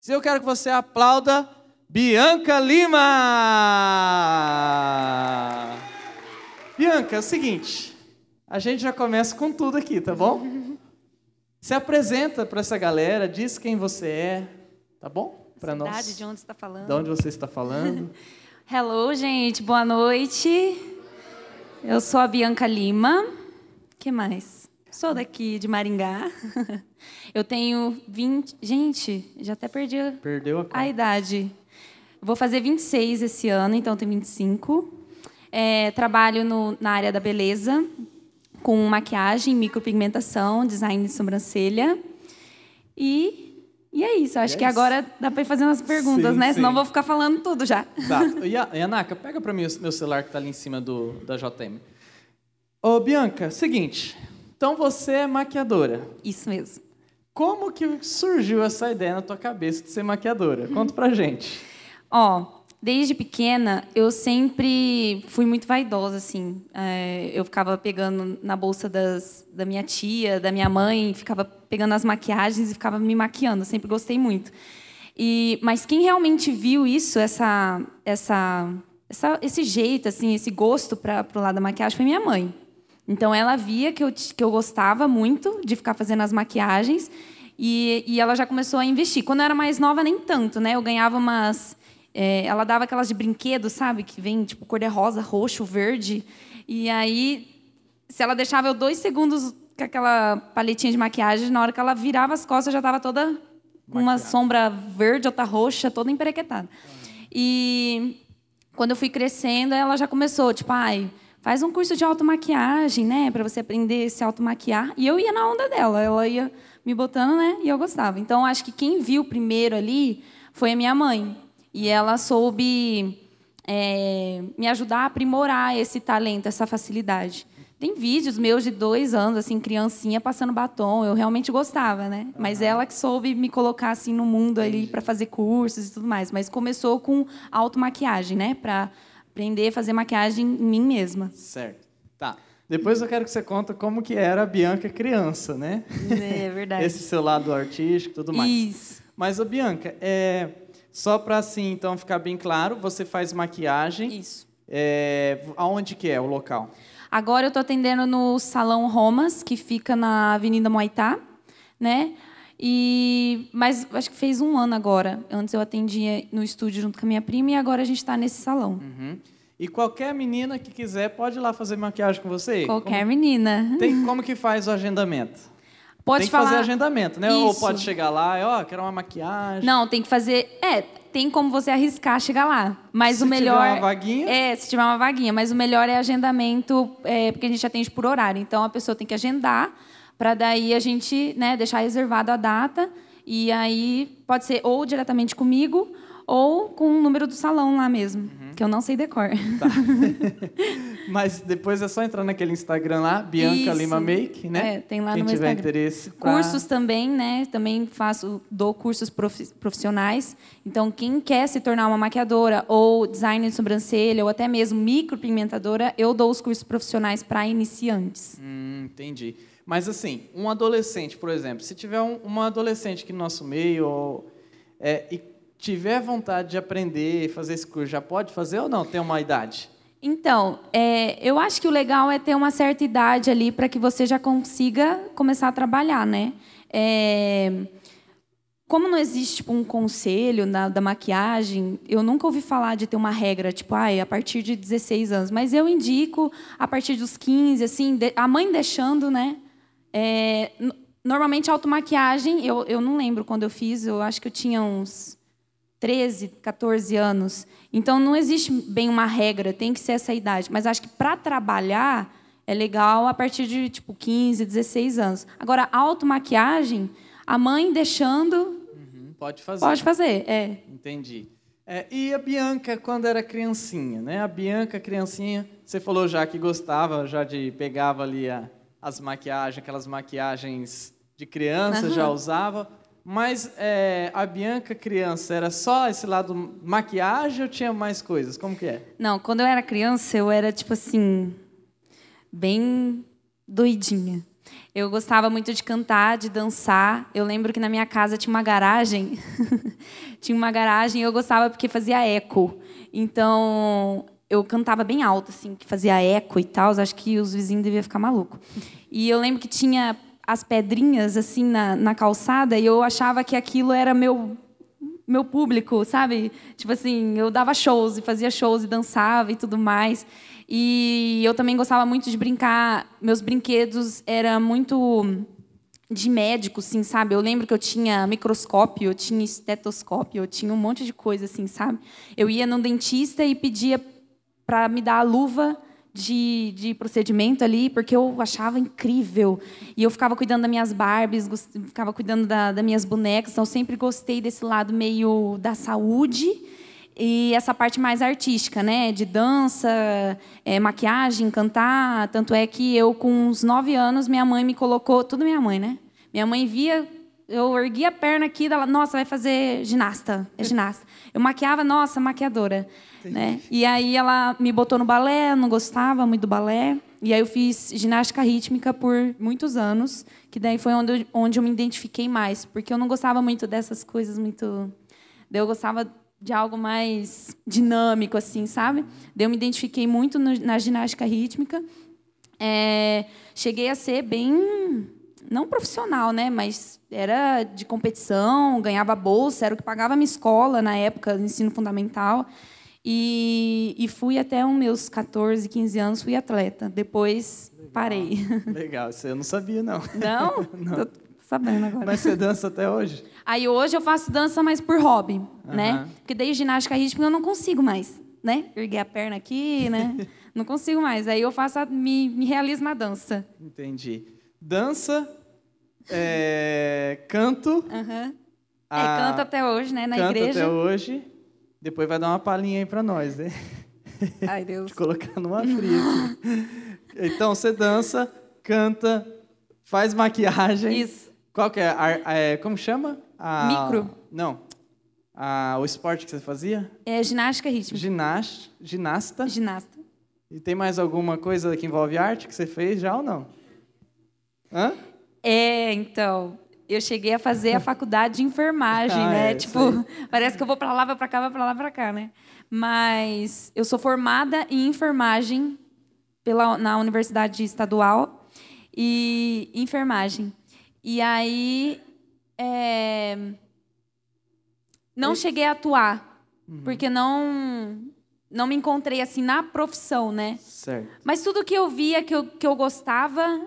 Se eu quero que você aplauda Bianca Lima! Bianca, é o seguinte, a gente já começa com tudo aqui, tá bom? Se apresenta para essa galera, diz quem você é, tá bom? Para nós. De onde você está falando? De onde você está falando? Hello, gente, boa noite. Eu sou a Bianca Lima. que mais? Sou daqui de Maringá. Eu tenho 20. Gente, já até perdi Perdeu a, a idade. Vou fazer 26 esse ano, então tenho 25. É, trabalho no, na área da beleza, com maquiagem, micropigmentação, design de sobrancelha. E, e é isso. Acho yes. que agora dá para ir fazendo as perguntas, sim, né? Sim. Senão vou ficar falando tudo já. Tá. E, a, e Anaka, pega para mim o meu celular que está ali em cima do, da JM. Ô, Bianca, seguinte. Então você é maquiadora. Isso mesmo. Como que surgiu essa ideia na tua cabeça de ser maquiadora? Conta pra gente. Ó, desde pequena eu sempre fui muito vaidosa, assim. É, eu ficava pegando na bolsa das, da minha tia, da minha mãe, ficava pegando as maquiagens e ficava me maquiando. Eu sempre gostei muito. E, mas quem realmente viu isso, essa, essa, essa esse jeito, assim, esse gosto para o lado da maquiagem, foi minha mãe. Então ela via que eu, que eu gostava muito de ficar fazendo as maquiagens e, e ela já começou a investir. Quando eu era mais nova, nem tanto, né? Eu ganhava umas. É, ela dava aquelas de brinquedo, sabe? Que vem tipo cor-de-rosa, roxo, verde. E aí, se ela deixava eu dois segundos com aquela paletinha de maquiagem, na hora que ela virava as costas, eu já estava toda com uma sombra verde, outra roxa, toda emperequetada. E quando eu fui crescendo, ela já começou, tipo, ai faz um curso de automaquiagem, né, para você aprender a se automaquiar. E eu ia na onda dela, ela ia me botando, né, e eu gostava. Então, acho que quem viu primeiro ali foi a minha mãe. E ela soube é, me ajudar a aprimorar esse talento, essa facilidade. Tem vídeos meus de dois anos, assim, criancinha passando batom. Eu realmente gostava, né? Mas ela que soube me colocar assim no mundo ali para fazer cursos e tudo mais. Mas começou com automaquiagem, né? Para aprender a fazer maquiagem em mim mesma. Certo. Tá. Depois eu quero que você conta como que era a Bianca criança, né? É verdade. Esse seu lado artístico e tudo mais. Isso. Mas, a Bianca, é, só para assim, então, ficar bem claro, você faz maquiagem. Isso. É, aonde que é o local? Agora eu estou atendendo no Salão Romas, que fica na Avenida Moitá, né? E, mas acho que fez um ano agora. Antes eu atendia no estúdio junto com a minha prima e agora a gente está nesse salão. Uhum. E qualquer menina que quiser pode ir lá fazer maquiagem com você? Qualquer como... menina. Tem, como que faz o agendamento? Pode tem que falar... fazer agendamento, né? Isso. Ou pode chegar lá e, ó, oh, quero uma maquiagem. Não, tem que fazer... É, tem como você arriscar chegar lá. Mas se o melhor... Se tiver uma vaguinha? É, se tiver uma vaguinha. Mas o melhor é agendamento, é, porque a gente atende por horário. Então, a pessoa tem que agendar para daí a gente né, deixar reservado a data e aí pode ser ou diretamente comigo ou com o número do salão lá mesmo, uhum. que eu não sei decor. Tá. Mas depois é só entrar naquele Instagram lá, Bianca Isso. Lima Make, né? É, tem lá Quem no meu tiver Instagram. interesse. Pra... Cursos também, né? Também faço, dou cursos profissionais. Então, quem quer se tornar uma maquiadora ou designer de sobrancelha ou até mesmo micropigmentadora, eu dou os cursos profissionais para iniciantes. Hum, entendi. Mas assim, um adolescente, por exemplo, se tiver um, uma adolescente aqui no nosso meio ou, é, e tiver vontade de aprender e fazer esse curso, já pode fazer ou não? Tem uma idade? Então, é, eu acho que o legal é ter uma certa idade ali para que você já consiga começar a trabalhar, né? É, como não existe tipo, um conselho na, da maquiagem, eu nunca ouvi falar de ter uma regra, tipo, ah, a partir de 16 anos. Mas eu indico a partir dos 15, assim, de, a mãe deixando, né? É, normalmente, automaquiagem, eu, eu não lembro quando eu fiz, eu acho que eu tinha uns 13, 14 anos. Então, não existe bem uma regra, tem que ser essa idade. Mas acho que para trabalhar é legal a partir de tipo 15, 16 anos. Agora, automaquiagem, a mãe deixando. Uhum, pode fazer. Pode fazer, é. Entendi. É, e a Bianca, quando era criancinha, né? A Bianca, criancinha, você falou já que gostava, já de pegava ali a, as maquiagens, aquelas maquiagens de criança, uhum. já usava. Mas é, a Bianca criança era só esse lado maquiagem ou tinha mais coisas? Como que é? Não, quando eu era criança eu era tipo assim bem doidinha. Eu gostava muito de cantar, de dançar. Eu lembro que na minha casa tinha uma garagem. tinha uma garagem e eu gostava porque fazia eco. Então, eu cantava bem alto, assim, que fazia eco e tal. Acho que os vizinhos deviam ficar malucos. E eu lembro que tinha as pedrinhas, assim, na, na calçada e eu achava que aquilo era meu meu público, sabe? Tipo assim, eu dava shows e fazia shows e dançava e tudo mais. E eu também gostava muito de brincar. Meus brinquedos eram muito de médico, assim, sabe? Eu lembro que eu tinha microscópio, eu tinha estetoscópio, eu tinha um monte de coisa, assim, sabe? Eu ia no dentista e pedia para me dar a luva de, de procedimento ali, porque eu achava incrível. E eu ficava cuidando das minhas Barbies, ficava cuidando da, das minhas bonecas, então sempre gostei desse lado meio da saúde e essa parte mais artística, né, de dança, é, maquiagem, cantar. Tanto é que eu, com uns nove anos, minha mãe me colocou, tudo minha mãe, né? Minha mãe via, eu erguia a perna aqui, ela, nossa, vai fazer ginasta, é ginasta. Eu maquiava, nossa, maquiadora, né? E aí ela me botou no balé, eu não gostava muito do balé. E aí eu fiz ginástica rítmica por muitos anos, que daí foi onde eu, onde eu me identifiquei mais, porque eu não gostava muito dessas coisas muito. Daí eu gostava de algo mais dinâmico, assim, sabe? Daí eu me identifiquei muito no, na ginástica rítmica. É, cheguei a ser bem, não profissional, né? Mas era de competição, ganhava bolsa, era o que pagava a minha escola na época, ensino fundamental. E, e fui até os meus 14, 15 anos, fui atleta. Depois Legal. parei. Legal, isso eu não sabia, não. Não? não. Tô sabendo agora. Mas você dança até hoje? Aí hoje eu faço dança mais por hobby, uhum. né? Porque daí ginástica rítmica eu não consigo mais, né? Erguer a perna aqui, né? não consigo mais. Aí eu faço, a, me, me realizo na dança. Entendi. Dança, é, canto. Uhum. A... É, canto até hoje, né? Na canto igreja. até hoje. Depois vai dar uma palhinha aí para nós, né? Ai, Deus. De colocar numa fria. então, você dança, canta, faz maquiagem. Isso. Qual que é? é como chama? A... Micro. Não. A... O esporte que você fazia? É ginástica rítmica. Ginasta. Ginasta. Ginasta. E tem mais alguma coisa que envolve arte que você fez já ou não? Hã? É, então eu cheguei a fazer a faculdade de enfermagem, ah, né? É, tipo, parece que eu vou para lá, vou para cá, vou para lá, para cá, né? Mas eu sou formada em enfermagem pela na Universidade Estadual e enfermagem. E aí é, não cheguei a atuar, uhum. porque não não me encontrei assim na profissão, né? Certo. Mas tudo que eu via que eu, que eu gostava,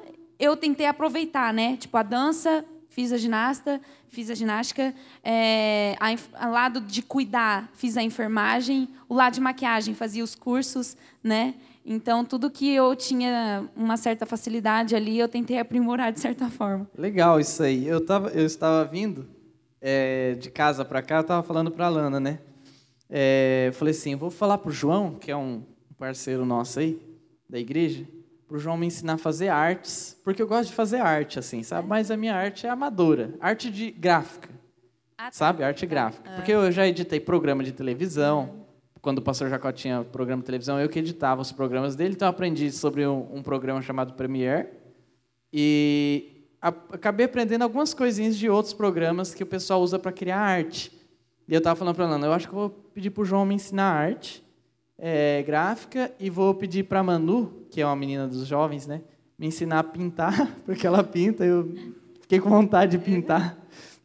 eu tentei aproveitar, né? Tipo a dança, fiz a ginasta, fiz a ginástica, é, a, a, lado de cuidar, fiz a enfermagem, o lado de maquiagem, fazia os cursos, né? Então, tudo que eu tinha uma certa facilidade ali, eu tentei aprimorar de certa forma. Legal isso aí. Eu, tava, eu estava vindo é, de casa para cá, eu estava falando para a Lana, né? É, falei assim, vou falar para o João, que é um parceiro nosso aí, da igreja, para o João me ensinar a fazer artes, porque eu gosto de fazer arte, assim, sabe? Mas a minha arte é amadora, arte de gráfica, ah, tá. sabe? Arte gráfica. Ah. Porque eu já editei programa de televisão, quando o pastor Jacó tinha programa de televisão, eu que editava os programas dele, então eu aprendi sobre um, um programa chamado Premiere, e a, acabei aprendendo algumas coisinhas de outros programas que o pessoal usa para criar arte. E eu estava falando para a Lana, eu acho que eu vou pedir para o João me ensinar arte, é, gráfica e vou pedir para a Manu, que é uma menina dos jovens, né, me ensinar a pintar, porque ela pinta, eu fiquei com vontade de pintar.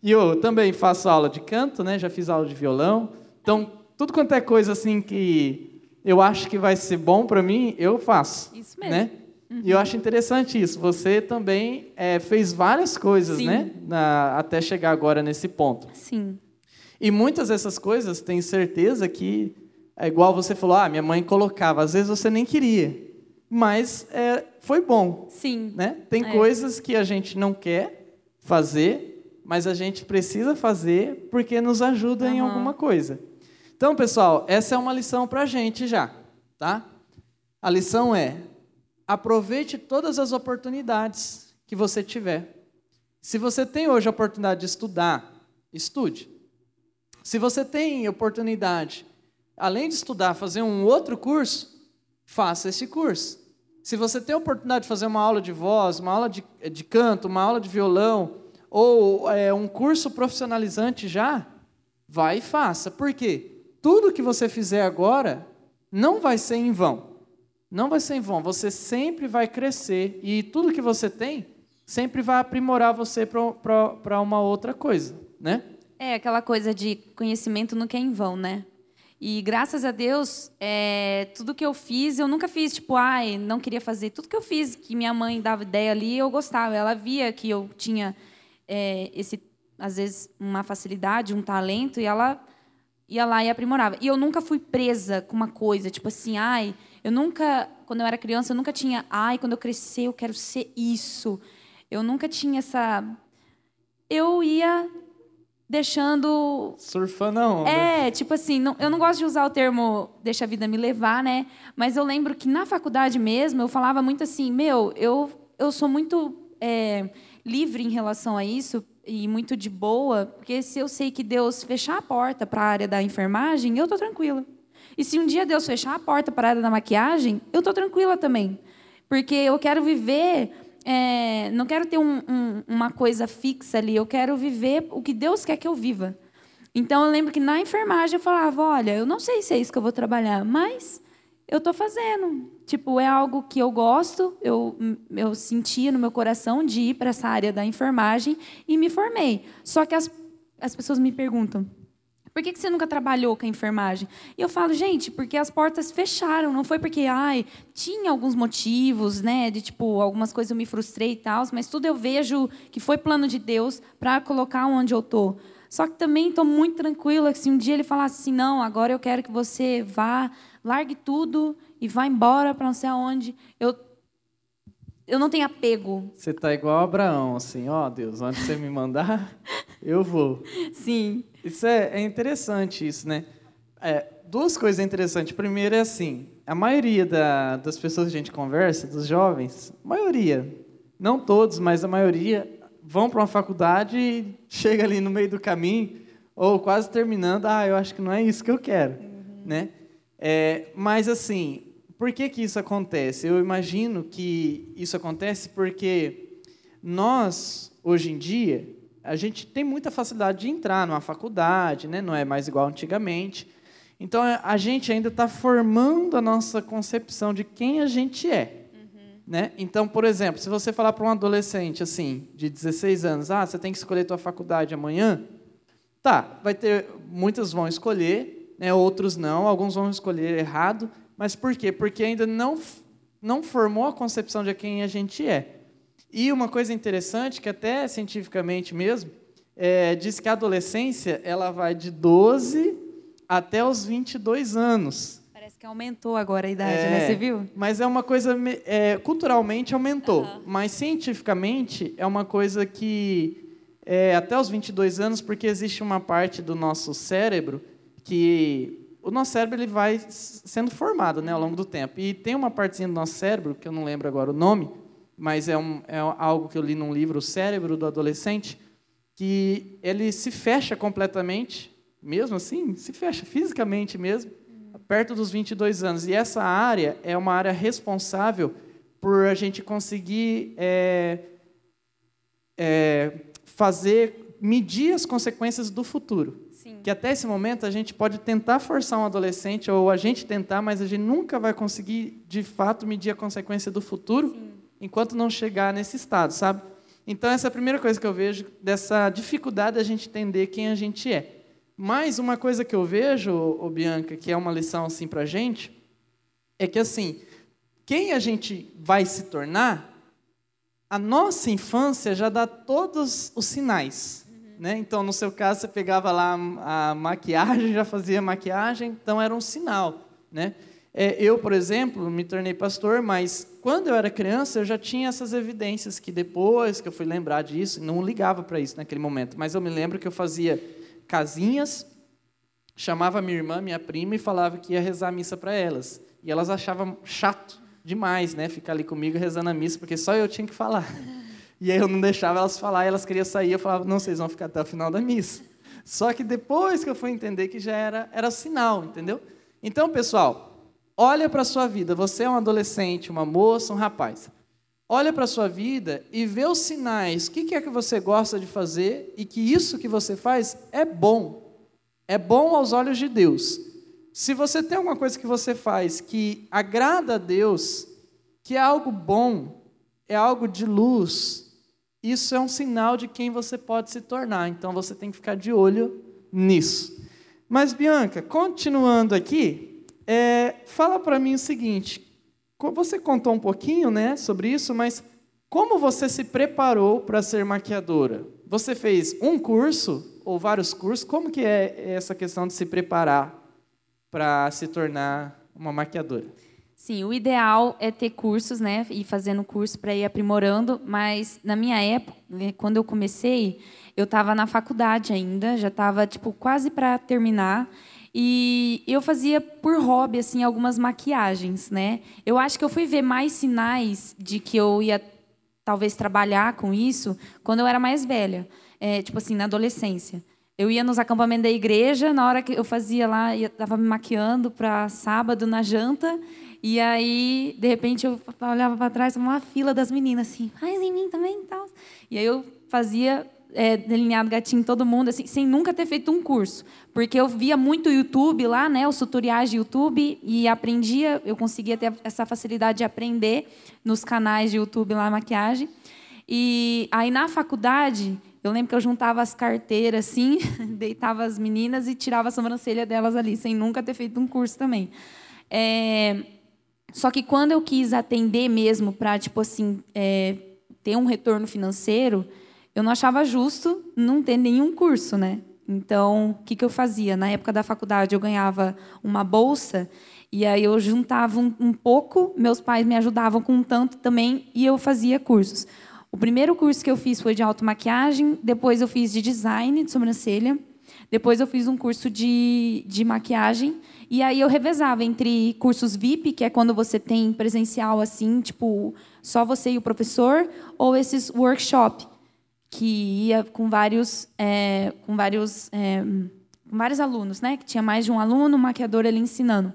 E eu também faço aula de canto, né, já fiz aula de violão. Então, tudo quanto é coisa assim que eu acho que vai ser bom para mim, eu faço. Isso mesmo. Né? Uhum. E eu acho interessante isso. Você também é, fez várias coisas, Sim. né? Na, até chegar agora nesse ponto. Sim. E muitas dessas coisas, tenho certeza que é igual você falou, ah, minha mãe colocava. Às vezes você nem queria, mas é, foi bom. Sim. Né? Tem é. coisas que a gente não quer fazer, mas a gente precisa fazer porque nos ajuda uhum. em alguma coisa. Então, pessoal, essa é uma lição para a gente já, tá? A lição é: aproveite todas as oportunidades que você tiver. Se você tem hoje a oportunidade de estudar, estude. Se você tem oportunidade além de estudar, fazer um outro curso, faça esse curso. Se você tem a oportunidade de fazer uma aula de voz, uma aula de, de canto, uma aula de violão, ou é, um curso profissionalizante já, vai e faça. Por quê? Tudo que você fizer agora não vai ser em vão. Não vai ser em vão. Você sempre vai crescer e tudo que você tem sempre vai aprimorar você para uma outra coisa, né? É aquela coisa de conhecimento nunca é em vão, né? E graças a Deus, é, tudo que eu fiz, eu nunca fiz tipo, ai, não queria fazer. Tudo que eu fiz, que minha mãe dava ideia ali, eu gostava. Ela via que eu tinha é, esse, às vezes, uma facilidade, um talento, e ela ia lá e aprimorava. E eu nunca fui presa com uma coisa, tipo assim, ai, eu nunca, quando eu era criança, eu nunca tinha, ai, quando eu crescer, eu quero ser isso. Eu nunca tinha essa. Eu ia deixando. Surfando a onda. É, tipo assim, não, eu não gosto de usar o termo deixa a vida me levar, né? Mas eu lembro que na faculdade mesmo eu falava muito assim: meu, eu, eu sou muito é, livre em relação a isso e muito de boa, porque se eu sei que Deus fechar a porta para a área da enfermagem, eu tô tranquila. E se um dia Deus fechar a porta para a área da maquiagem, eu tô tranquila também. Porque eu quero viver é, não quero ter um, um, uma coisa fixa ali, eu quero viver o que Deus quer que eu viva. Então eu lembro que na enfermagem eu falava, olha, eu não sei se é isso que eu vou trabalhar, mas eu estou fazendo. Tipo, é algo que eu gosto, eu, eu sentia no meu coração de ir para essa área da enfermagem e me formei. Só que as, as pessoas me perguntam, por que, que você nunca trabalhou com a enfermagem? E eu falo, gente, porque as portas fecharam. Não foi porque, ai, tinha alguns motivos, né? De tipo, algumas coisas eu me frustrei e tal, mas tudo eu vejo que foi plano de Deus para colocar onde eu tô. Só que também estou muito tranquila que se um dia ele falasse assim, não, agora eu quero que você vá, largue tudo e vá embora para não sei aonde, eu eu não tenho apego. Você tá igual Abraão, assim, ó oh, Deus, onde você me mandar, eu vou. Sim. Isso é, é interessante, isso, né? É, duas coisas interessantes. Primeiro é assim, a maioria da, das pessoas que a gente conversa, dos jovens, maioria, não todos, mas a maioria, vão para uma faculdade e chega ali no meio do caminho, ou quase terminando, ah, eu acho que não é isso que eu quero, uhum. né? É, mas assim, por que, que isso acontece? Eu imagino que isso acontece porque nós, hoje em dia, a gente tem muita facilidade de entrar numa faculdade, né? não é mais igual antigamente. Então, a gente ainda está formando a nossa concepção de quem a gente é. Uhum. Né? Então, por exemplo, se você falar para um adolescente assim, de 16 anos, ah, você tem que escolher tua faculdade amanhã, tá, vai ter, muitos vão escolher, né, outros não, alguns vão escolher errado, mas por quê? Porque ainda não, não formou a concepção de quem a gente é. E uma coisa interessante, que até cientificamente mesmo, é, diz que a adolescência ela vai de 12 até os 22 anos. Parece que aumentou agora a idade, é, né? Você viu? Mas é uma coisa, é, culturalmente aumentou, uhum. mas cientificamente é uma coisa que é, até os 22 anos, porque existe uma parte do nosso cérebro que o nosso cérebro ele vai sendo formado né, ao longo do tempo. E tem uma partezinha do nosso cérebro, que eu não lembro agora o nome, mas é, um, é algo que eu li num livro, O Cérebro do Adolescente, que ele se fecha completamente, mesmo assim, se fecha fisicamente mesmo, perto dos 22 anos. E essa área é uma área responsável por a gente conseguir é, é, fazer, medir as consequências do futuro. Sim. Que até esse momento a gente pode tentar forçar um adolescente, ou a gente tentar, mas a gente nunca vai conseguir, de fato, medir a consequência do futuro Sim. enquanto não chegar nesse estado, sabe? Então, essa é a primeira coisa que eu vejo, dessa dificuldade da gente entender quem a gente é. Mas uma coisa que eu vejo, ô, Bianca, que é uma lição assim para a gente, é que assim, quem a gente vai se tornar, a nossa infância já dá todos os sinais. Né? Então, no seu caso, você pegava lá a maquiagem, já fazia maquiagem, então era um sinal. Né? É, eu, por exemplo, me tornei pastor, mas quando eu era criança, eu já tinha essas evidências que depois que eu fui lembrar disso, não ligava para isso naquele momento, mas eu me lembro que eu fazia casinhas, chamava minha irmã, minha prima e falava que ia rezar a missa para elas. E elas achavam chato demais, né, ficar ali comigo rezando a missa, porque só eu tinha que falar. E aí eu não deixava elas falar, elas queriam sair, eu falava, não, vocês vão ficar até o final da missa. Só que depois que eu fui entender que já era, era sinal, entendeu? Então, pessoal, olha para a sua vida. Você é um adolescente, uma moça, um rapaz. Olha para a sua vida e vê os sinais. O que é que você gosta de fazer e que isso que você faz é bom. É bom aos olhos de Deus. Se você tem alguma coisa que você faz que agrada a Deus, que é algo bom, é algo de luz, isso é um sinal de quem você pode se tornar. Então você tem que ficar de olho nisso. Mas, Bianca, continuando aqui, é, fala para mim o seguinte: você contou um pouquinho né, sobre isso, mas como você se preparou para ser maquiadora? Você fez um curso ou vários cursos? Como que é essa questão de se preparar para se tornar uma maquiadora? Sim, o ideal é ter cursos, né, e fazendo curso para ir aprimorando, mas na minha época, né, quando eu comecei, eu estava na faculdade ainda, já estava tipo quase para terminar, e eu fazia por hobby assim algumas maquiagens, né? Eu acho que eu fui ver mais sinais de que eu ia talvez trabalhar com isso quando eu era mais velha, é, tipo assim na adolescência. Eu ia nos acampamentos da igreja, na hora que eu fazia lá, estava me maquiando para sábado na janta, e aí, de repente, eu olhava para trás, uma fila das meninas, assim, faz em mim também e tal. E aí eu fazia é, delineado gatinho todo mundo, assim, sem nunca ter feito um curso. Porque eu via muito YouTube lá, né, os tutoriais de YouTube, e aprendia, eu conseguia ter essa facilidade de aprender nos canais de YouTube lá, maquiagem. E aí, na faculdade, eu lembro que eu juntava as carteiras, assim, deitava as meninas e tirava a sobrancelha delas ali, sem nunca ter feito um curso também. É, só que quando eu quis atender mesmo para, tipo assim, é, ter um retorno financeiro, eu não achava justo não ter nenhum curso, né? Então, o que, que eu fazia? Na época da faculdade, eu ganhava uma bolsa e aí eu juntava um, um pouco, meus pais me ajudavam com um tanto também e eu fazia cursos. O primeiro curso que eu fiz foi de automaquiagem, depois eu fiz de design de sobrancelha, depois eu fiz um curso de, de maquiagem e aí eu revezava entre cursos VIP, que é quando você tem presencial assim, tipo, só você e o professor, ou esses workshop, que ia com vários, é, com vários, é, com vários alunos, né? Que tinha mais de um aluno, um maquiador ali ensinando.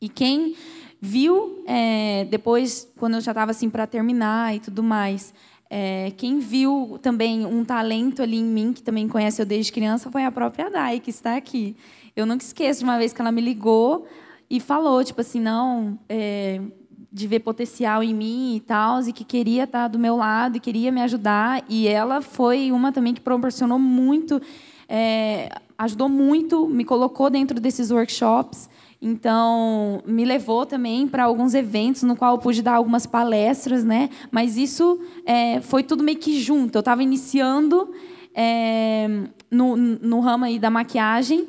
E quem viu é, depois, quando eu já estava assim para terminar e tudo mais, é, quem viu também um talento ali em mim, que também conhece eu desde criança, foi a própria Dai, que está aqui. Eu nunca esqueço de uma vez que ela me ligou e falou, tipo assim, não, é, de ver potencial em mim e tal, e que queria estar do meu lado e queria me ajudar. E ela foi uma também que proporcionou muito, é, ajudou muito, me colocou dentro desses workshops. Então, me levou também para alguns eventos no qual eu pude dar algumas palestras, né? Mas isso é, foi tudo meio que junto. Eu estava iniciando é, no, no ramo aí da maquiagem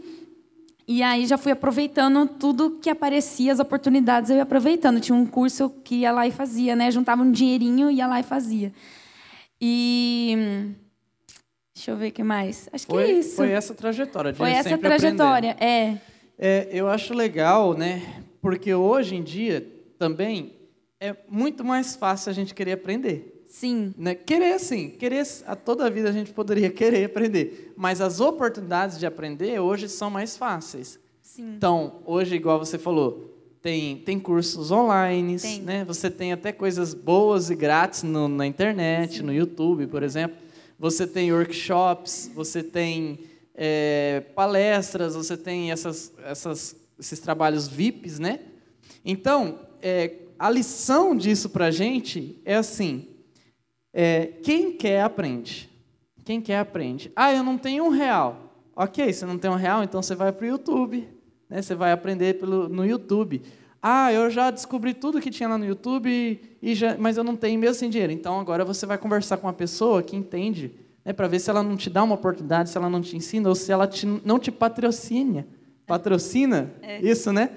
e aí já fui aproveitando tudo que aparecia, as oportunidades eu ia aproveitando. Tinha um curso que ia lá e fazia, né? Juntava um dinheirinho e ia lá e fazia. E deixa eu ver o que mais. Acho foi, que é isso. Foi essa trajetória. De foi essa trajetória, aprender. é. É, eu acho legal, né? Porque hoje em dia também é muito mais fácil a gente querer aprender. Sim. Né? Querer, sim. Querer, a toda a vida a gente poderia querer aprender. Mas as oportunidades de aprender hoje são mais fáceis. Sim. Então, hoje, igual você falou, tem, tem cursos online, né? Você tem até coisas boas e grátis no, na internet, sim. no YouTube, por exemplo. Você tem workshops, você tem é, palestras, você tem essas, essas, esses trabalhos VIPs, né? Então, é, a lição disso para a gente é assim: é, quem quer aprende. Quem quer aprende. Ah, eu não tenho um real. Ok, você não tem um real, então você vai para o YouTube. Né? Você vai aprender pelo, no YouTube. Ah, eu já descobri tudo que tinha lá no YouTube, e já, mas eu não tenho mesmo sem dinheiro. Então agora você vai conversar com uma pessoa que entende né, para ver se ela não te dá uma oportunidade, se ela não te ensina, ou se ela te, não te patrocina. Patrocina? É. Isso, né?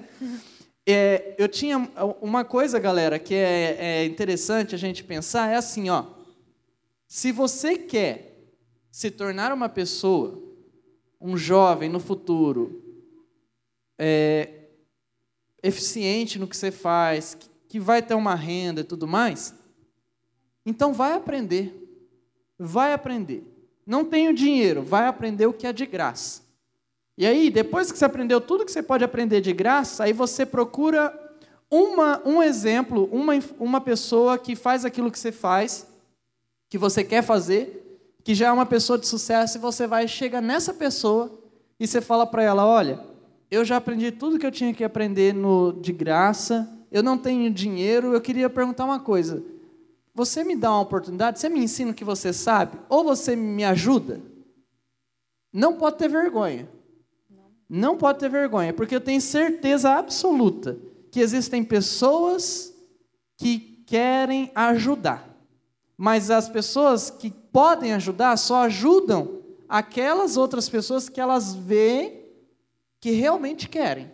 É, eu tinha uma coisa, galera, que é, é, interessante a gente pensar, é assim, ó. Se você quer se tornar uma pessoa, um jovem no futuro, é, eficiente no que você faz, que vai ter uma renda e tudo mais, então vai aprender vai aprender. Não tenho dinheiro, vai aprender o que é de graça. E aí, depois que você aprendeu tudo que você pode aprender de graça, aí você procura uma, um exemplo, uma, uma pessoa que faz aquilo que você faz, que você quer fazer, que já é uma pessoa de sucesso, e você vai, chega nessa pessoa e você fala para ela: olha, eu já aprendi tudo que eu tinha que aprender no, de graça, eu não tenho dinheiro, eu queria perguntar uma coisa. Você me dá uma oportunidade? Você me ensina o que você sabe? Ou você me ajuda? Não pode ter vergonha. Não pode ter vergonha, porque eu tenho certeza absoluta que existem pessoas que querem ajudar. Mas as pessoas que podem ajudar só ajudam aquelas outras pessoas que elas veem que realmente querem.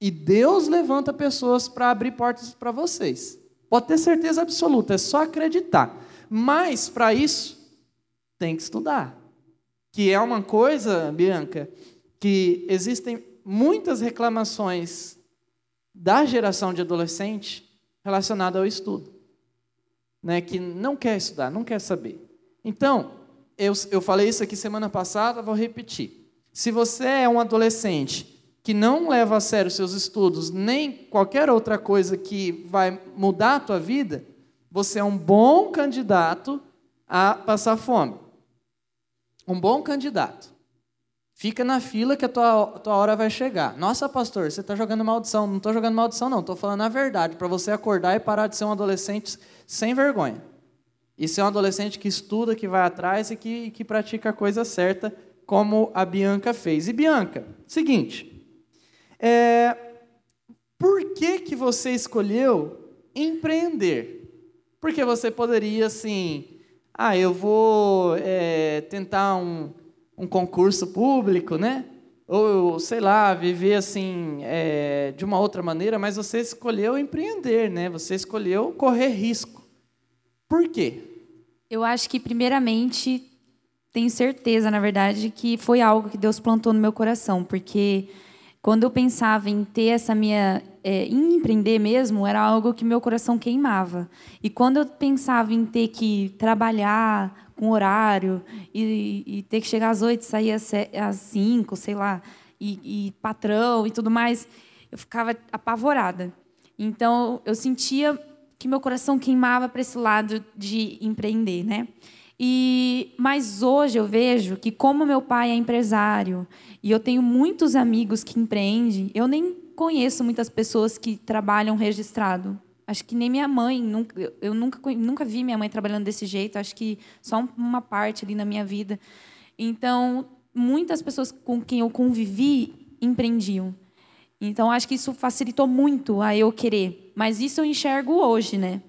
E Deus levanta pessoas para abrir portas para vocês. Pode ter certeza absoluta, é só acreditar. Mas para isso tem que estudar. Que é uma coisa, Bianca, que existem muitas reclamações da geração de adolescente relacionada ao estudo, né, que não quer estudar, não quer saber. Então, eu, eu falei isso aqui semana passada, vou repetir. Se você é um adolescente que não leva a sério seus estudos, nem qualquer outra coisa que vai mudar a tua vida, você é um bom candidato a passar fome. Um bom candidato. Fica na fila que a tua, tua hora vai chegar. Nossa, pastor, você está jogando maldição. Não estou jogando maldição, não. Estou falando a verdade, para você acordar e parar de ser um adolescente sem vergonha. E ser um adolescente que estuda, que vai atrás e que, que pratica a coisa certa, como a Bianca fez. E Bianca, seguinte, é, por que, que você escolheu empreender? Porque você poderia, assim, ah, eu vou é, tentar um um concurso público, né? Ou, sei lá, viver assim é, de uma outra maneira, mas você escolheu empreender, né? Você escolheu correr risco. Por quê? Eu acho que, primeiramente, tenho certeza, na verdade, que foi algo que Deus plantou no meu coração, porque quando eu pensava em ter essa minha. É, em empreender mesmo, era algo que meu coração queimava. E quando eu pensava em ter que trabalhar, com horário e, e, ter que chegar às oito, sair às cinco, sei lá, e, e patrão e tudo mais, eu ficava apavorada. Então eu sentia que meu coração queimava para esse lado de empreender, né? E mas hoje eu vejo que como meu pai é empresário e eu tenho muitos amigos que empreendem, eu nem conheço muitas pessoas que trabalham registrado. Acho que nem minha mãe, nunca, eu nunca, nunca vi minha mãe trabalhando desse jeito, acho que só uma parte ali na minha vida. Então, muitas pessoas com quem eu convivi empreendiam. Então, acho que isso facilitou muito a eu querer. Mas isso eu enxergo hoje, né?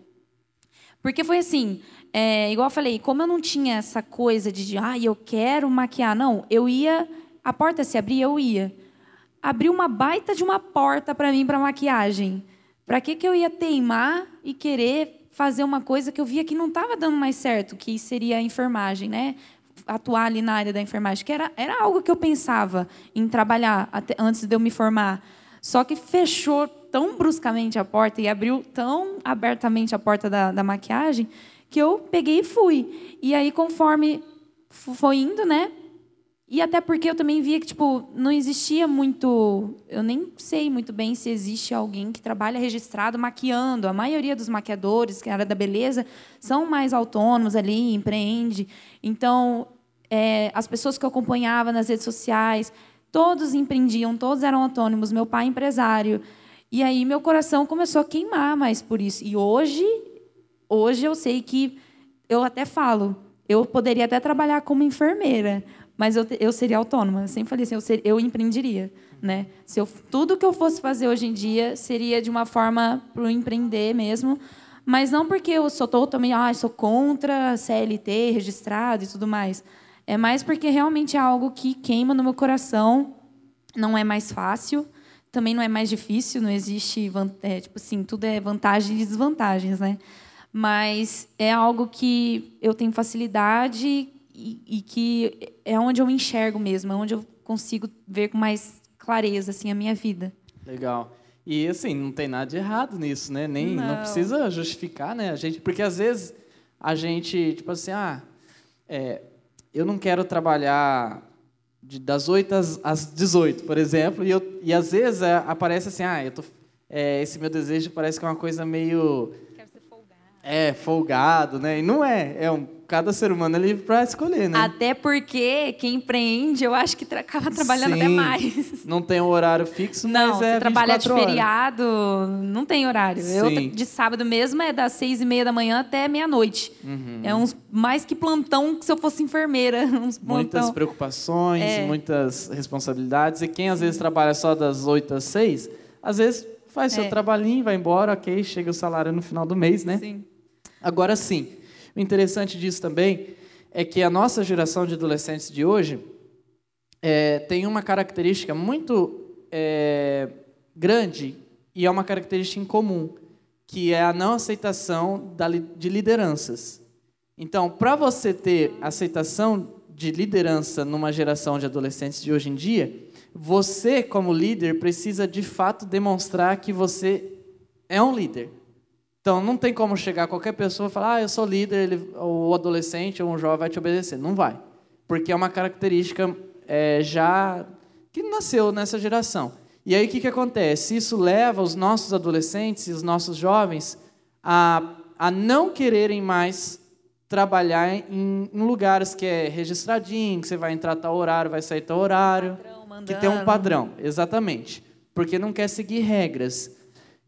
Porque foi assim, é, igual eu falei, como eu não tinha essa coisa de, ah, eu quero maquiar, não, eu ia, a porta se abria, eu ia. Abriu uma baita de uma porta para mim para maquiagem. Para que, que eu ia teimar e querer fazer uma coisa que eu via que não estava dando mais certo, que seria a enfermagem, né? Atuar ali na área da enfermagem, que era, era algo que eu pensava em trabalhar até, antes de eu me formar. Só que fechou tão bruscamente a porta e abriu tão abertamente a porta da, da maquiagem que eu peguei e fui. E aí, conforme foi indo, né? E até porque eu também via que tipo não existia muito, eu nem sei muito bem se existe alguém que trabalha registrado maquiando. A maioria dos maquiadores que era da beleza são mais autônomos ali, empreende. Então, é, as pessoas que eu acompanhava nas redes sociais, todos empreendiam, todos eram autônomos. Meu pai empresário. E aí meu coração começou a queimar mais por isso. E hoje, hoje eu sei que eu até falo, eu poderia até trabalhar como enfermeira, mas eu, eu seria autônoma. Eu sempre falei assim, eu, ser, eu empreenderia. Né? Se eu, tudo que eu fosse fazer hoje em dia seria de uma forma para empreender mesmo, mas não porque eu sou totalmente, ah, sou contra CLT, registrado e tudo mais. É mais porque realmente é algo que queima no meu coração, não é mais fácil, também não é mais difícil, não existe, é, tipo assim, tudo é vantagens e desvantagens, né? Mas é algo que eu tenho facilidade e, e, que é onde eu me enxergo mesmo, é onde eu consigo ver com mais clareza assim a minha vida. Legal. E assim, não tem nada de errado nisso, né? Nem não, não precisa justificar, né? A gente, porque às vezes a gente, tipo assim, ah, é, eu não quero trabalhar de, das 8 às, às 18, por exemplo, e, eu, e às vezes é, aparece assim, ah, eu tô, é, esse meu desejo parece que é uma coisa meio é, folgado, né? E não é. É um, cada ser humano é livre para escolher, né? Até porque quem empreende, eu acho que tra acaba trabalhando Sim. até mais. Não tem um horário fixo, Não, mas é você trabalha de 24 horas. feriado, não tem horário. Eu, Sim. de sábado mesmo, é das seis e meia da manhã até meia-noite. Uhum. É uns mais que plantão que se eu fosse enfermeira. Muitas preocupações, É. muitas responsabilidades. E quem às vezes trabalha só das 8 às 6, às vezes faz seu É. trabalhinho, vai embora, ok, chega o salário no final do mês, né? Sim. Agora sim, o interessante disso também é que a nossa geração de adolescentes de hoje é, tem uma característica muito é, grande e é uma característica em comum, que é a não aceitação da de lideranças. Então, para você ter aceitação de liderança numa geração de adolescentes de hoje em dia, você, como líder, precisa de fato demonstrar que você é um líder. Então, não tem como chegar qualquer pessoa e falar, ah, eu sou líder, ele, o adolescente ou um jovem vai te obedecer. Não vai. Porque é uma característica é, já que nasceu nessa geração. E aí, o que, que acontece? Isso leva os nossos adolescentes e os nossos jovens a, a não quererem mais trabalhar em, em lugares que é registradinho, que você vai entrar tal horário, vai sair tal horário. Padrão, Que tem um padrão, exatamente. Porque não quer seguir regras.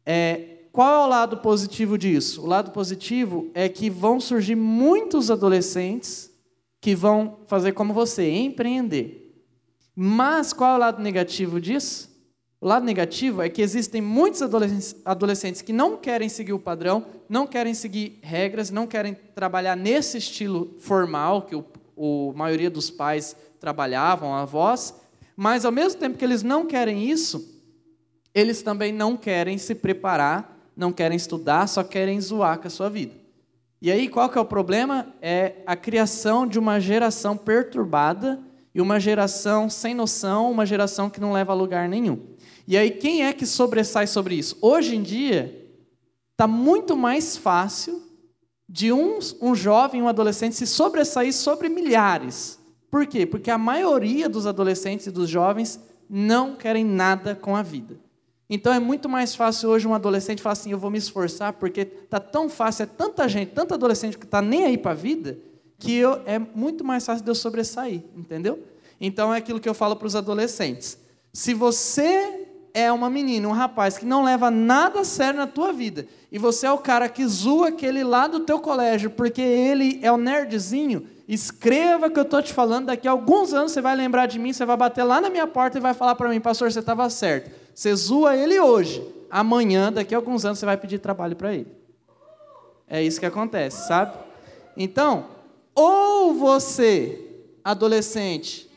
É, qual é o lado positivo disso? O lado positivo é que vão surgir muitos adolescentes que vão fazer como você, empreender. Mas qual é o lado negativo disso? O lado negativo é que existem muitos adolescentes, que não querem seguir o padrão, não querem seguir regras, não querem trabalhar nesse estilo formal que o, o maioria dos pais trabalhavam, avós, mas ao mesmo tempo que eles não querem isso, eles também não querem se preparar, não querem estudar, só querem zoar com a sua vida. E aí, qual que é o problema? É a criação de uma geração perturbada e uma geração sem noção, uma geração que não leva a lugar nenhum. E aí, quem é que sobressai sobre isso? Hoje em dia, está muito mais fácil de um, um jovem, um adolescente se sobressair sobre milhares. Por quê? Porque a maioria dos adolescentes e dos jovens não querem nada com a vida. Então é muito mais fácil hoje um adolescente falar assim: eu vou me esforçar porque tá tão fácil, é tanta gente, tanto adolescente que está nem aí para a vida, que eu, é muito mais fácil de eu sobressair, entendeu? Então é aquilo que eu falo para os adolescentes. Se você é uma menina, um rapaz que não leva nada a sério na tua vida, e você é o cara que zoa aquele lá do teu colégio porque ele é o nerdzinho, escreva que eu estou te falando, daqui a alguns anos você vai lembrar de mim, você vai bater lá na minha porta e vai falar para mim, pastor, você estava certo. Você zoa ele hoje, amanhã, daqui a alguns anos, você vai pedir trabalho para ele. É isso que acontece, sabe? Então, ou você, adolescente,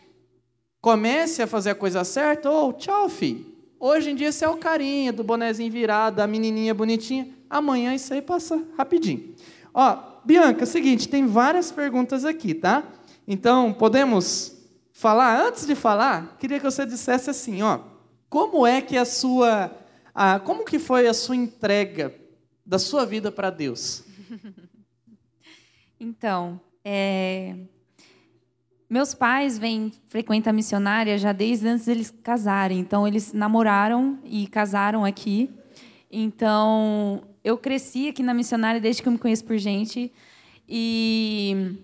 comece a fazer a coisa certa, ou tchau, filho. Hoje em dia você é o carinha do bonezinho virado, da menininha bonitinha. Amanhã isso aí passa rapidinho. Ó, Bianca, é o seguinte, tem várias perguntas aqui, tá? Então, podemos falar? Antes de falar, queria que você dissesse assim, ó. Como é que a sua, a, como que foi a sua entrega da sua vida para Deus? Então, é, meus pais vêm frequentar a missionária já desde antes deles casarem. Então, eles namoraram e casaram aqui. Então, eu cresci aqui na missionária desde que eu me conheço por gente. E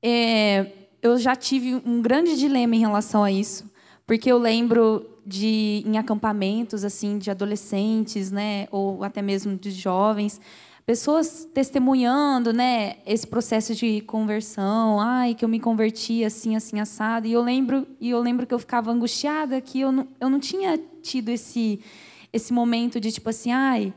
é, eu já tive um grande dilema em relação a isso. Porque eu lembro de em acampamentos assim de adolescentes, né, ou até mesmo de jovens, pessoas testemunhando, né, esse processo de conversão, ai, que eu me converti assim, assim assado, e eu lembro, e eu lembro que eu ficava angustiada que eu não, eu não tinha tido esse esse momento de tipo assim, ai,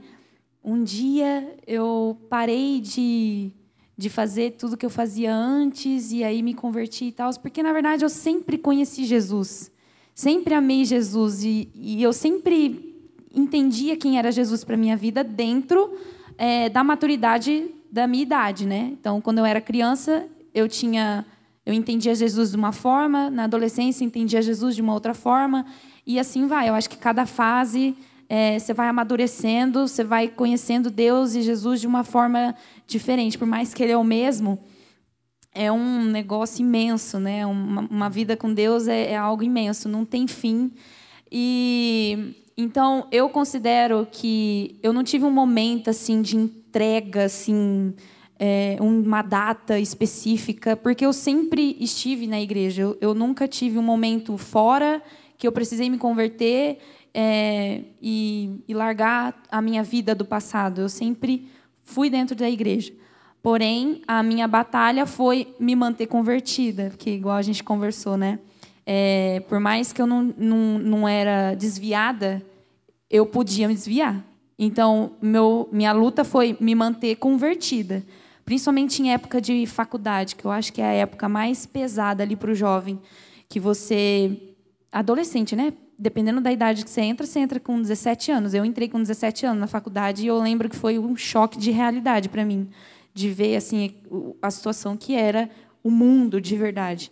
um dia eu parei de de fazer tudo que eu fazia antes e aí me converti e tal, porque na verdade eu sempre conheci Jesus. Sempre amei Jesus e, e eu sempre entendia quem era Jesus para minha vida dentro é, da maturidade da minha idade, né? Então, quando eu era criança, eu tinha, eu entendia Jesus de uma forma, na adolescência entendia Jesus de uma outra forma e assim vai. Eu acho que cada fase é, você vai amadurecendo, você vai conhecendo Deus e Jesus de uma forma diferente, por mais que Ele é o mesmo é um negócio imenso, né? Uma, uma vida com Deus é, é, algo imenso, não tem fim. E então eu considero que eu não tive um momento assim de entrega, assim, é, uma data específica, porque eu sempre estive na igreja. Eu, eu, nunca tive um momento fora que eu precisei me converter é, e, e largar a minha vida do passado. Eu sempre fui dentro da igreja. Porém, a minha batalha foi me manter convertida, porque igual a gente conversou, né? É, por mais que eu não, não, não era desviada, eu podia me desviar. Então, meu, minha luta foi me manter convertida, principalmente em época de faculdade, que eu acho que é a época mais pesada ali para o jovem, que você adolescente, né? Dependendo da idade que você entra, você entra com 17 anos. Eu entrei com 17 anos na faculdade e eu lembro que foi um choque de realidade para mim, de ver assim a situação que era o mundo de verdade.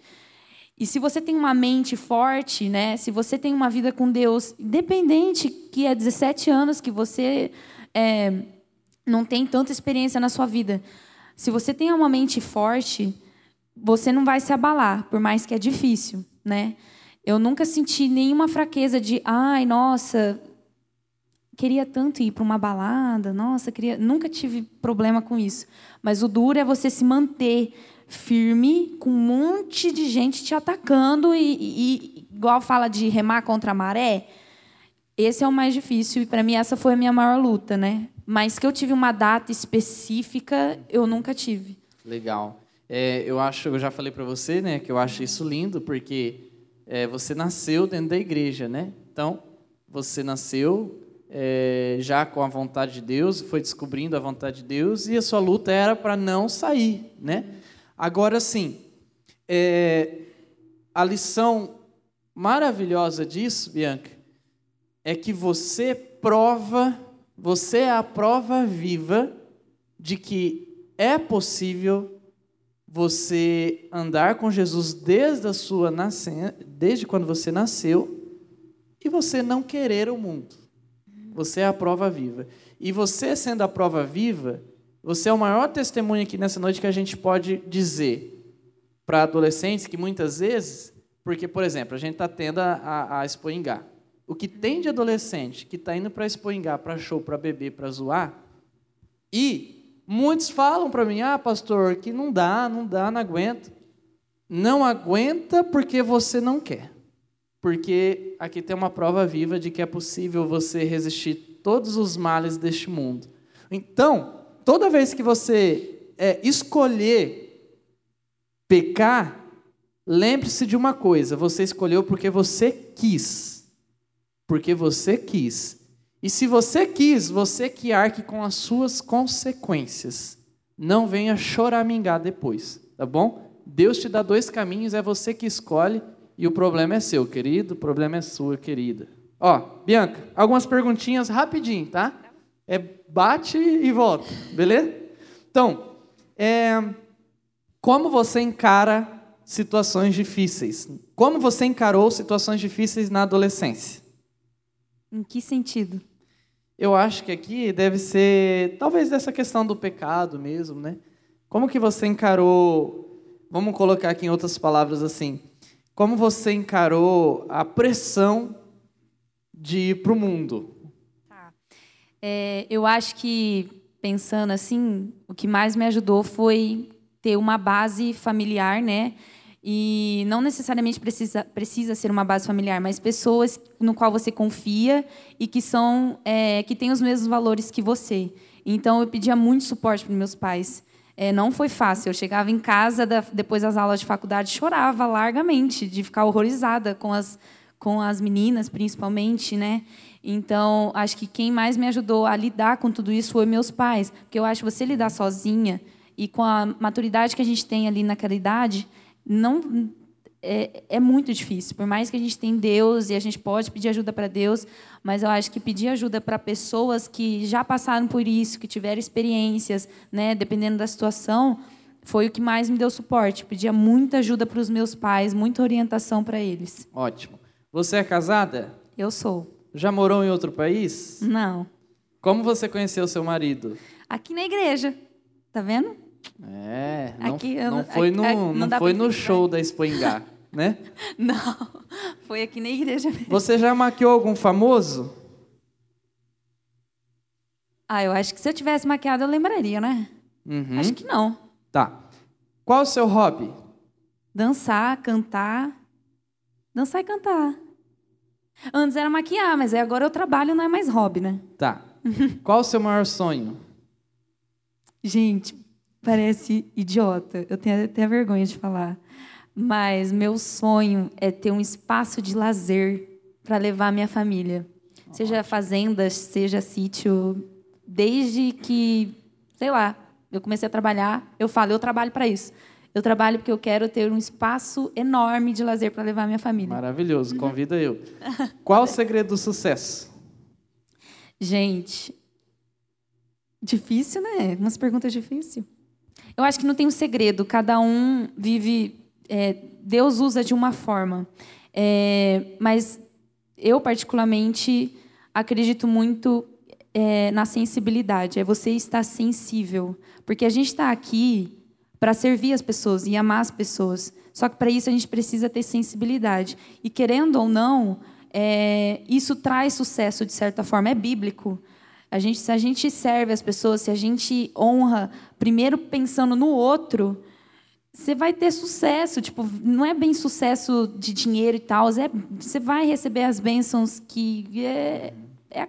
E se você tem uma mente forte, né? Se você tem uma vida com Deus, independente que é 17 anos que você é, não tem tanta experiência na sua vida, se você tem uma mente forte, você não vai se abalar, por mais que é difícil, né? Eu nunca senti nenhuma fraqueza de, ai, nossa, queria tanto ir para uma balada, nossa, queria, nunca tive problema com isso. Mas o duro é você se manter firme, com um monte de gente te atacando e, e igual fala de remar contra a maré, esse é o mais difícil e para mim essa foi a minha maior luta, né? Mas que eu tive uma data específica, eu nunca tive. Legal. É, eu acho, eu já falei para você, né, que eu acho isso lindo porque é, você nasceu dentro da igreja, né? Então você nasceu é, já com a vontade de Deus, foi descobrindo a vontade de Deus e a sua luta era para não sair, né? Agora sim, é, a lição maravilhosa disso, Bianca, é que você prova, você é a prova viva de que é possível você andar com Jesus desde a sua nascença, desde quando você nasceu, e você não querer o mundo. Você é a prova viva. E você sendo a prova viva, você é o maior testemunho aqui nessa noite que a gente pode dizer para adolescentes que muitas vezes, porque, por exemplo, a gente está tendo a, a, a Expo Ingá. O que tem de adolescente que está indo para a Expo Ingá, para show, para beber, para zoar, e muitos falam para mim, ah, pastor, que não dá, não dá, não aguento. Não aguenta porque você não quer. Porque aqui tem uma prova viva de que é possível você resistir todos os males deste mundo. Então, toda vez que você é, escolher pecar, lembre-se de uma coisa: você escolheu porque você quis. Porque você quis. E se você quis, você que arque com as suas consequências. Não venha choramingar depois, tá bom? Deus te dá dois caminhos, é você que escolhe e o problema é seu, querido, o problema é sua, querida. Ó, Bianca, algumas perguntinhas rapidinho, tá? É bate e volta, beleza? Então, é, como você encara situações difíceis? Como você encarou situações difíceis na adolescência? Em que sentido? Eu acho que aqui deve ser, talvez dessa questão do pecado mesmo, né? Como que você encarou, vamos colocar aqui em outras palavras assim, como você encarou a pressão de ir para o mundo? É, eu acho que, pensando assim, o que mais me ajudou foi ter uma base familiar, né? E não necessariamente precisa, precisa ser uma base familiar, mas pessoas no qual você confia e que são é, que têm os mesmos valores que você. Então eu pedia muito suporte para meus pais. É, não foi fácil. Eu chegava em casa da, depois das aulas de faculdade, chorava largamente de ficar horrorizada com as com as meninas, principalmente, né? Então, acho que quem mais me ajudou a lidar com tudo isso foi meus pais, porque eu acho que você lidar sozinha e com a maturidade que a gente tem ali naquela idade, não é, é muito difícil. Por mais que a gente tenha Deus e a gente pode pedir ajuda para Deus, mas eu acho que pedir ajuda para pessoas que já passaram por isso, que tiveram experiências, né, dependendo da situação, foi o que mais me deu suporte. Pedia muita ajuda para os meus pais, muita orientação para eles. Ótimo. Você é casada? Eu sou. Já morou em outro país? Não. Como você conheceu seu marido? Aqui na igreja. Tá vendo? É, não, aqui, não foi no, aqui, não, não foi no show da Expoingá. né? Não, foi aqui na igreja mesmo. Você já maquiou algum famoso? Ah, eu acho que se eu tivesse maquiado eu lembraria, né? Uhum. Acho que não. Tá. Qual o seu hobby? Dançar, cantar. Dançar e cantar. Antes era maquiar, mas agora eu trabalho, não é mais hobby, né? Tá. Qual o seu maior sonho? Gente, parece idiota. Eu tenho até vergonha de falar. Mas meu sonho é ter um espaço de lazer para levar a minha família. Seja fazenda, seja sítio. Desde que, sei lá, eu comecei a trabalhar, eu falo, eu trabalho para isso. Eu trabalho porque eu quero ter um espaço enorme de lazer para levar a minha família. Maravilhoso, convida eu. Qual o segredo do sucesso? Gente, difícil, né? Umas perguntas difíceis. Eu acho que não tem um segredo. Cada um vive. é, Deus usa de uma forma. É, mas eu, particularmente, acredito muito é, na sensibilidade. É você estar sensível. Porque a gente está aqui para servir as pessoas e amar as pessoas. Só que para isso a gente precisa ter sensibilidade. E querendo ou não, é, isso traz sucesso de certa forma. É bíblico. A gente, se a gente serve as pessoas, se a gente honra, primeiro pensando no outro, você vai ter sucesso. Tipo, não é bem sucesso de dinheiro e tal. É, você vai receber as bênçãos que é, é a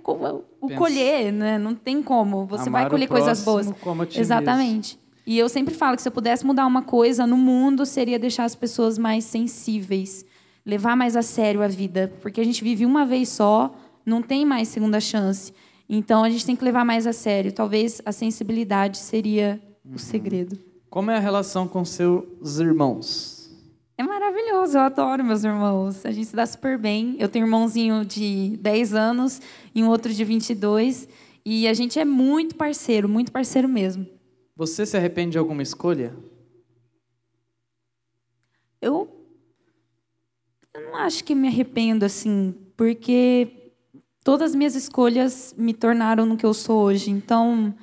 o Pensa- colher, né? Não tem como. Você Amar vai colher coisas boas. Exatamente. E eu sempre falo que se eu pudesse mudar uma coisa no mundo, seria deixar as pessoas mais sensíveis, levar mais a sério a vida, porque a gente vive uma vez só, não tem mais segunda chance. Então a gente tem que levar mais a sério. Talvez a sensibilidade seria o segredo. Como é a relação com seus irmãos? É maravilhoso, eu adoro meus irmãos. A gente se dá super bem. Eu tenho um irmãozinho de 10 anos e um outro de 22. E a gente é muito parceiro, muito parceiro mesmo. Você se arrepende de alguma escolha? Eu, eu não acho que me arrependo assim, porque todas as minhas escolhas me tornaram no que eu sou hoje. Então,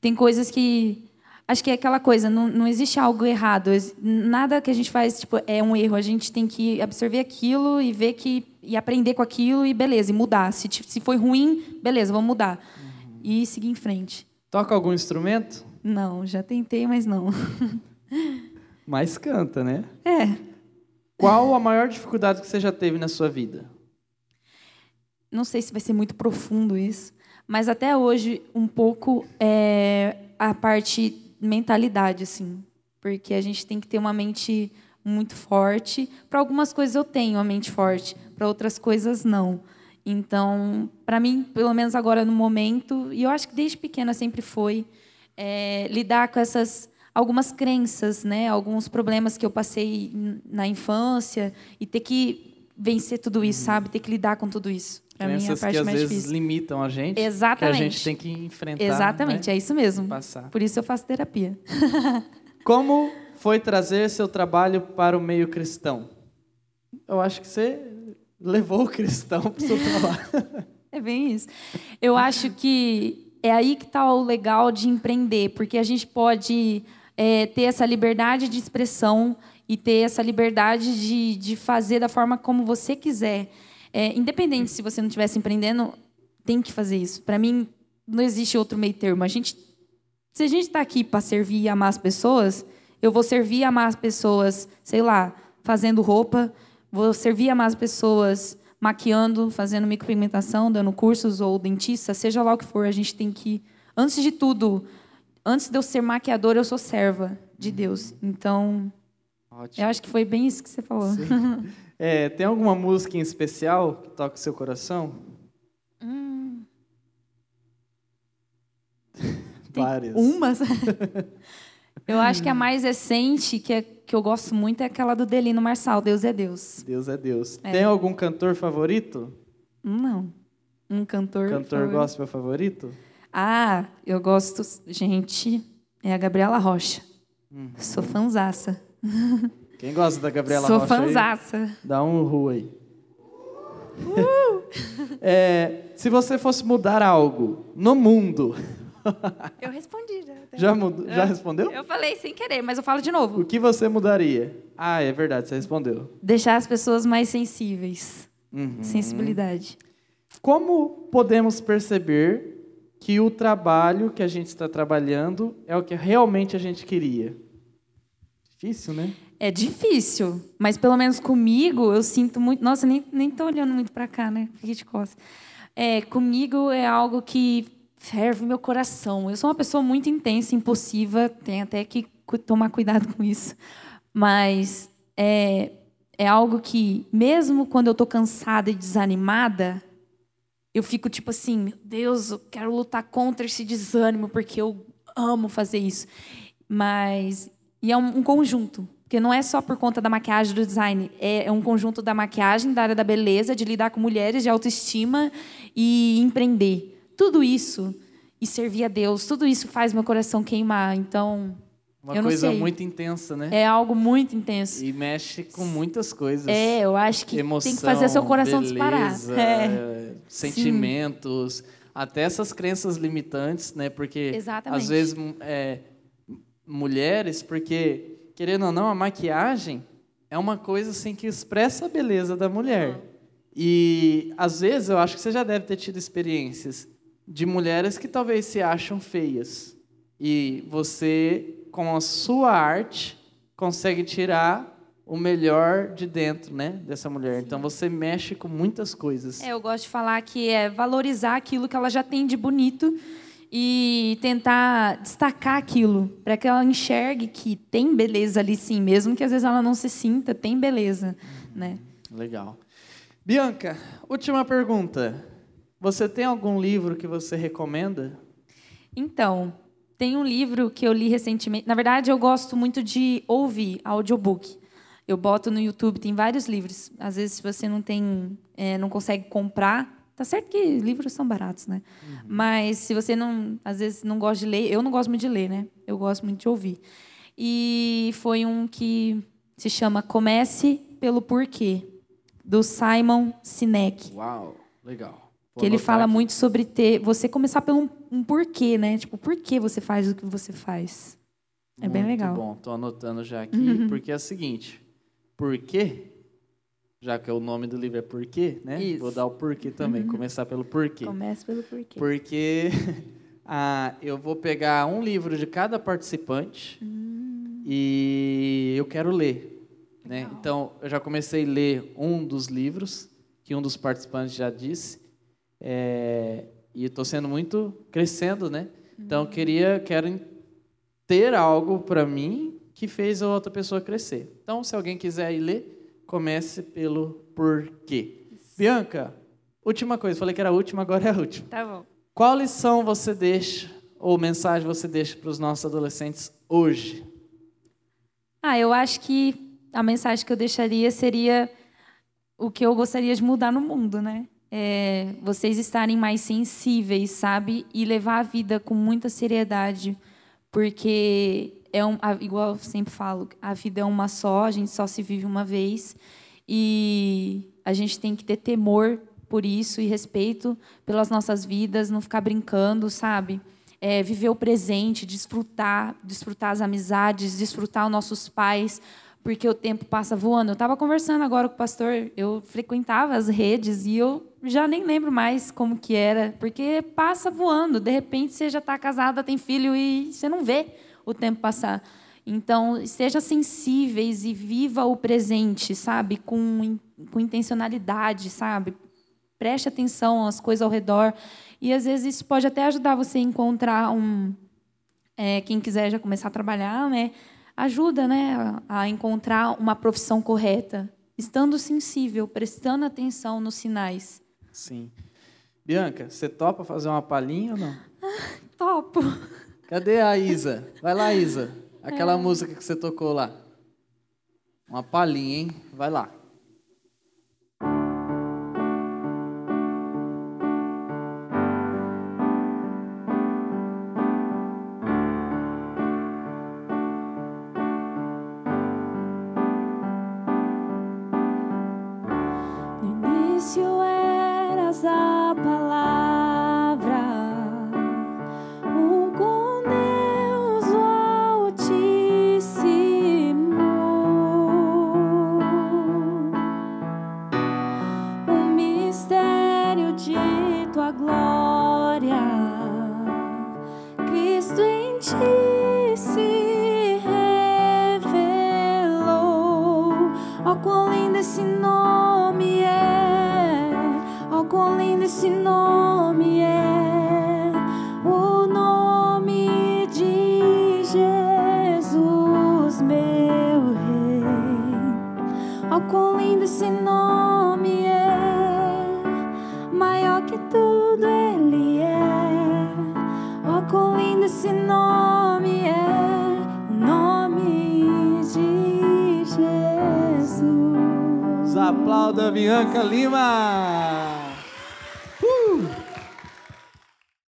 tem coisas que. Acho que é aquela coisa, não, não existe algo errado. Nada que a gente faz tipo, é um erro. A gente tem que absorver aquilo e ver que. e aprender com aquilo e beleza, e mudar. Se, se foi ruim, beleza, vamos mudar. E seguir em frente. Toca algum instrumento? Não, já tentei, mas não. Mas canta, né? É. Qual a maior dificuldade que você já teve na sua vida? Não sei se vai ser muito profundo isso, mas até hoje um pouco é a parte mentalidade, assim, porque a gente tem que ter uma mente muito forte. Para algumas coisas eu tenho a mente forte, para outras coisas não. Então, para mim, pelo menos agora no momento, e eu acho que desde pequena sempre foi é, lidar com essas algumas crenças, né, alguns problemas que eu passei na infância e ter que vencer tudo isso, sabe? Ter que lidar com tudo isso. Para mim é Crenças que às vezes difícil. limitam a gente. Que a Exatamente. gente tem que enfrentar. Exatamente, né? é isso mesmo. Passar. Por isso eu faço terapia. Como foi trazer seu trabalho para o meio cristão? Eu acho que você levou o cristão para o seu trabalho. É bem isso. Eu acho que é aí que está o legal de empreender, porque a gente pode é, ter essa liberdade de expressão e ter essa liberdade de, de fazer da forma como você quiser. É, independente se você não estivesse empreendendo, tem que fazer isso. Para mim, não existe outro meio termo. A gente, se a gente está aqui para servir e amar as pessoas, eu vou servir e amar as pessoas, sei lá, fazendo roupa, vou servir e amar as pessoas maquiando, fazendo micropigmentação, dando cursos ou dentista, seja lá o que for, a gente tem que, antes de tudo, antes de eu ser maquiadora, eu sou serva de Deus. Então, Ótimo. eu acho que foi bem isso que você falou. É, tem alguma música em especial que toca o seu coração? Várias. Umas. eu acho que a mais recente, que, é, que eu gosto muito, é aquela do Delino Marçal, Deus é Deus. Deus é Deus. É. Tem algum cantor favorito? Não. Um cantor. Cantor favorito. gospel favorito? Ah, eu gosto. Gente, é a Gabriela Rocha. Uhum. Sou fanzaça. Quem gosta da Gabriela Sou Rocha aí? fanzaça. Dá um ru aí. É, se você fosse mudar algo no mundo, Eu respondi já. Já, mudou, já respondeu? Eu falei sem querer, mas eu falo de novo. O que você mudaria? Ah, é verdade, você respondeu. Deixar as pessoas mais sensíveis. Uhum. Sensibilidade. Como podemos perceber que o trabalho que a gente está trabalhando é o que realmente a gente queria? Difícil, né? É difícil, mas pelo menos comigo eu sinto muito. Nossa, nem, nem tô olhando muito para cá, né? Fiquei de costas. É, comigo é algo que ferve meu coração. Eu sou uma pessoa muito intensa, impulsiva, tenho até que tomar cuidado com isso. Mas é, é algo que, mesmo quando eu estou cansada e desanimada, eu fico tipo assim: meu Deus, eu quero lutar contra esse desânimo, porque eu amo fazer isso. Mas. E é um, um conjunto. Porque não é só por conta da maquiagem, do design. É, é um conjunto da maquiagem, da área da beleza, de lidar com mulheres, de autoestima e empreender. Tudo isso e servir a Deus, tudo isso faz meu coração queimar. Então, uma coisa muito intensa, né? É algo muito intenso. E mexe com muitas coisas. É, eu acho que Emoção, tem que fazer seu coração beleza, disparar. É. Sentimentos, Sim. até essas crenças limitantes, né? Porque Exatamente. às vezes é, mulheres, porque querendo ou não, a maquiagem é uma coisa assim que expressa a beleza da mulher. E às vezes eu acho que você já deve ter tido experiências de mulheres que talvez se acham feias. E você, com a sua arte, consegue tirar o melhor de dentro, né, dessa mulher. Sim. Então você mexe com muitas coisas. É, eu gosto de falar que é valorizar aquilo que ela já tem de bonito e tentar destacar aquilo, para que ela enxergue que tem beleza ali sim, mesmo que às vezes ela não se sinta, tem beleza, né? Legal. Bianca, última pergunta. Você tem algum livro que você recomenda? Então, tem um livro que eu li recentemente. Na verdade, eu gosto muito de ouvir audiobook. Eu boto no YouTube, tem vários livros. Às vezes, se você não tem, é, não consegue comprar, Tá certo que livros são baratos, né? Uhum. Mas se você não, às vezes não gosta de ler, eu não gosto muito de ler, né? Eu gosto muito de ouvir. E foi um que se chama Comece pelo Porquê, do Simon Sinek. Uau, legal. Vou que ele fala aqui. muito sobre ter, você começar pelo um, um, porquê, né? Tipo, por que você faz o que você faz? É muito bem legal. bom, tô anotando já aqui, uhum. porque é o seguinte, por quê já que o nome do livro é Porquê, né? Isso. Vou dar o porquê também, uhum. começar pelo porquê. Comece pelo porquê. Porque ah, eu vou pegar um livro de cada participante uhum. e eu quero ler. Né? Então, eu já comecei a ler um dos livros que um dos participantes já disse. É, e estou sendo muito crescendo, né? Então, eu uhum. queria, quero ter algo para mim que fez a outra pessoa crescer. Então, se alguém quiser ir ler, Comece pelo porquê. Isso. Bianca, última coisa. Falei que era a última, agora é a última. Tá bom. Qual lição você deixa, ou mensagem você deixa para os nossos adolescentes hoje? Ah, eu acho que a mensagem que eu deixaria seria o que eu gostaria de mudar no mundo, né? É, vocês estarem mais sensíveis, sabe? E levar a vida com muita seriedade, porque é um, igual eu sempre falo, a vida é uma só, a gente só se vive uma vez e a gente tem que ter temor por isso e respeito pelas nossas vidas, não ficar brincando, sabe? É, viver o presente, desfrutar, desfrutar as amizades, desfrutar os nossos pais, porque o tempo passa voando. Eu estava conversando agora com o pastor, eu frequentava as redes e eu já nem lembro mais como que era, porque passa voando. De repente você já está casada, tem filho e você não vê o tempo passar. Então, seja sensíveis e viva o presente, sabe? Com, com intencionalidade, sabe? Preste atenção às coisas ao redor. E, às vezes, isso pode até ajudar você a encontrar um... É, quem quiser já começar a trabalhar, né? Ajuda, né? A encontrar uma profissão correta. Estando sensível, prestando atenção nos sinais. Sim. Bianca, você topa fazer uma palhinha ou não? Ah, topo. Cadê a Isa? Vai lá, Isa. Aquela é. música que você tocou lá. Uma palhinha, hein? Vai lá.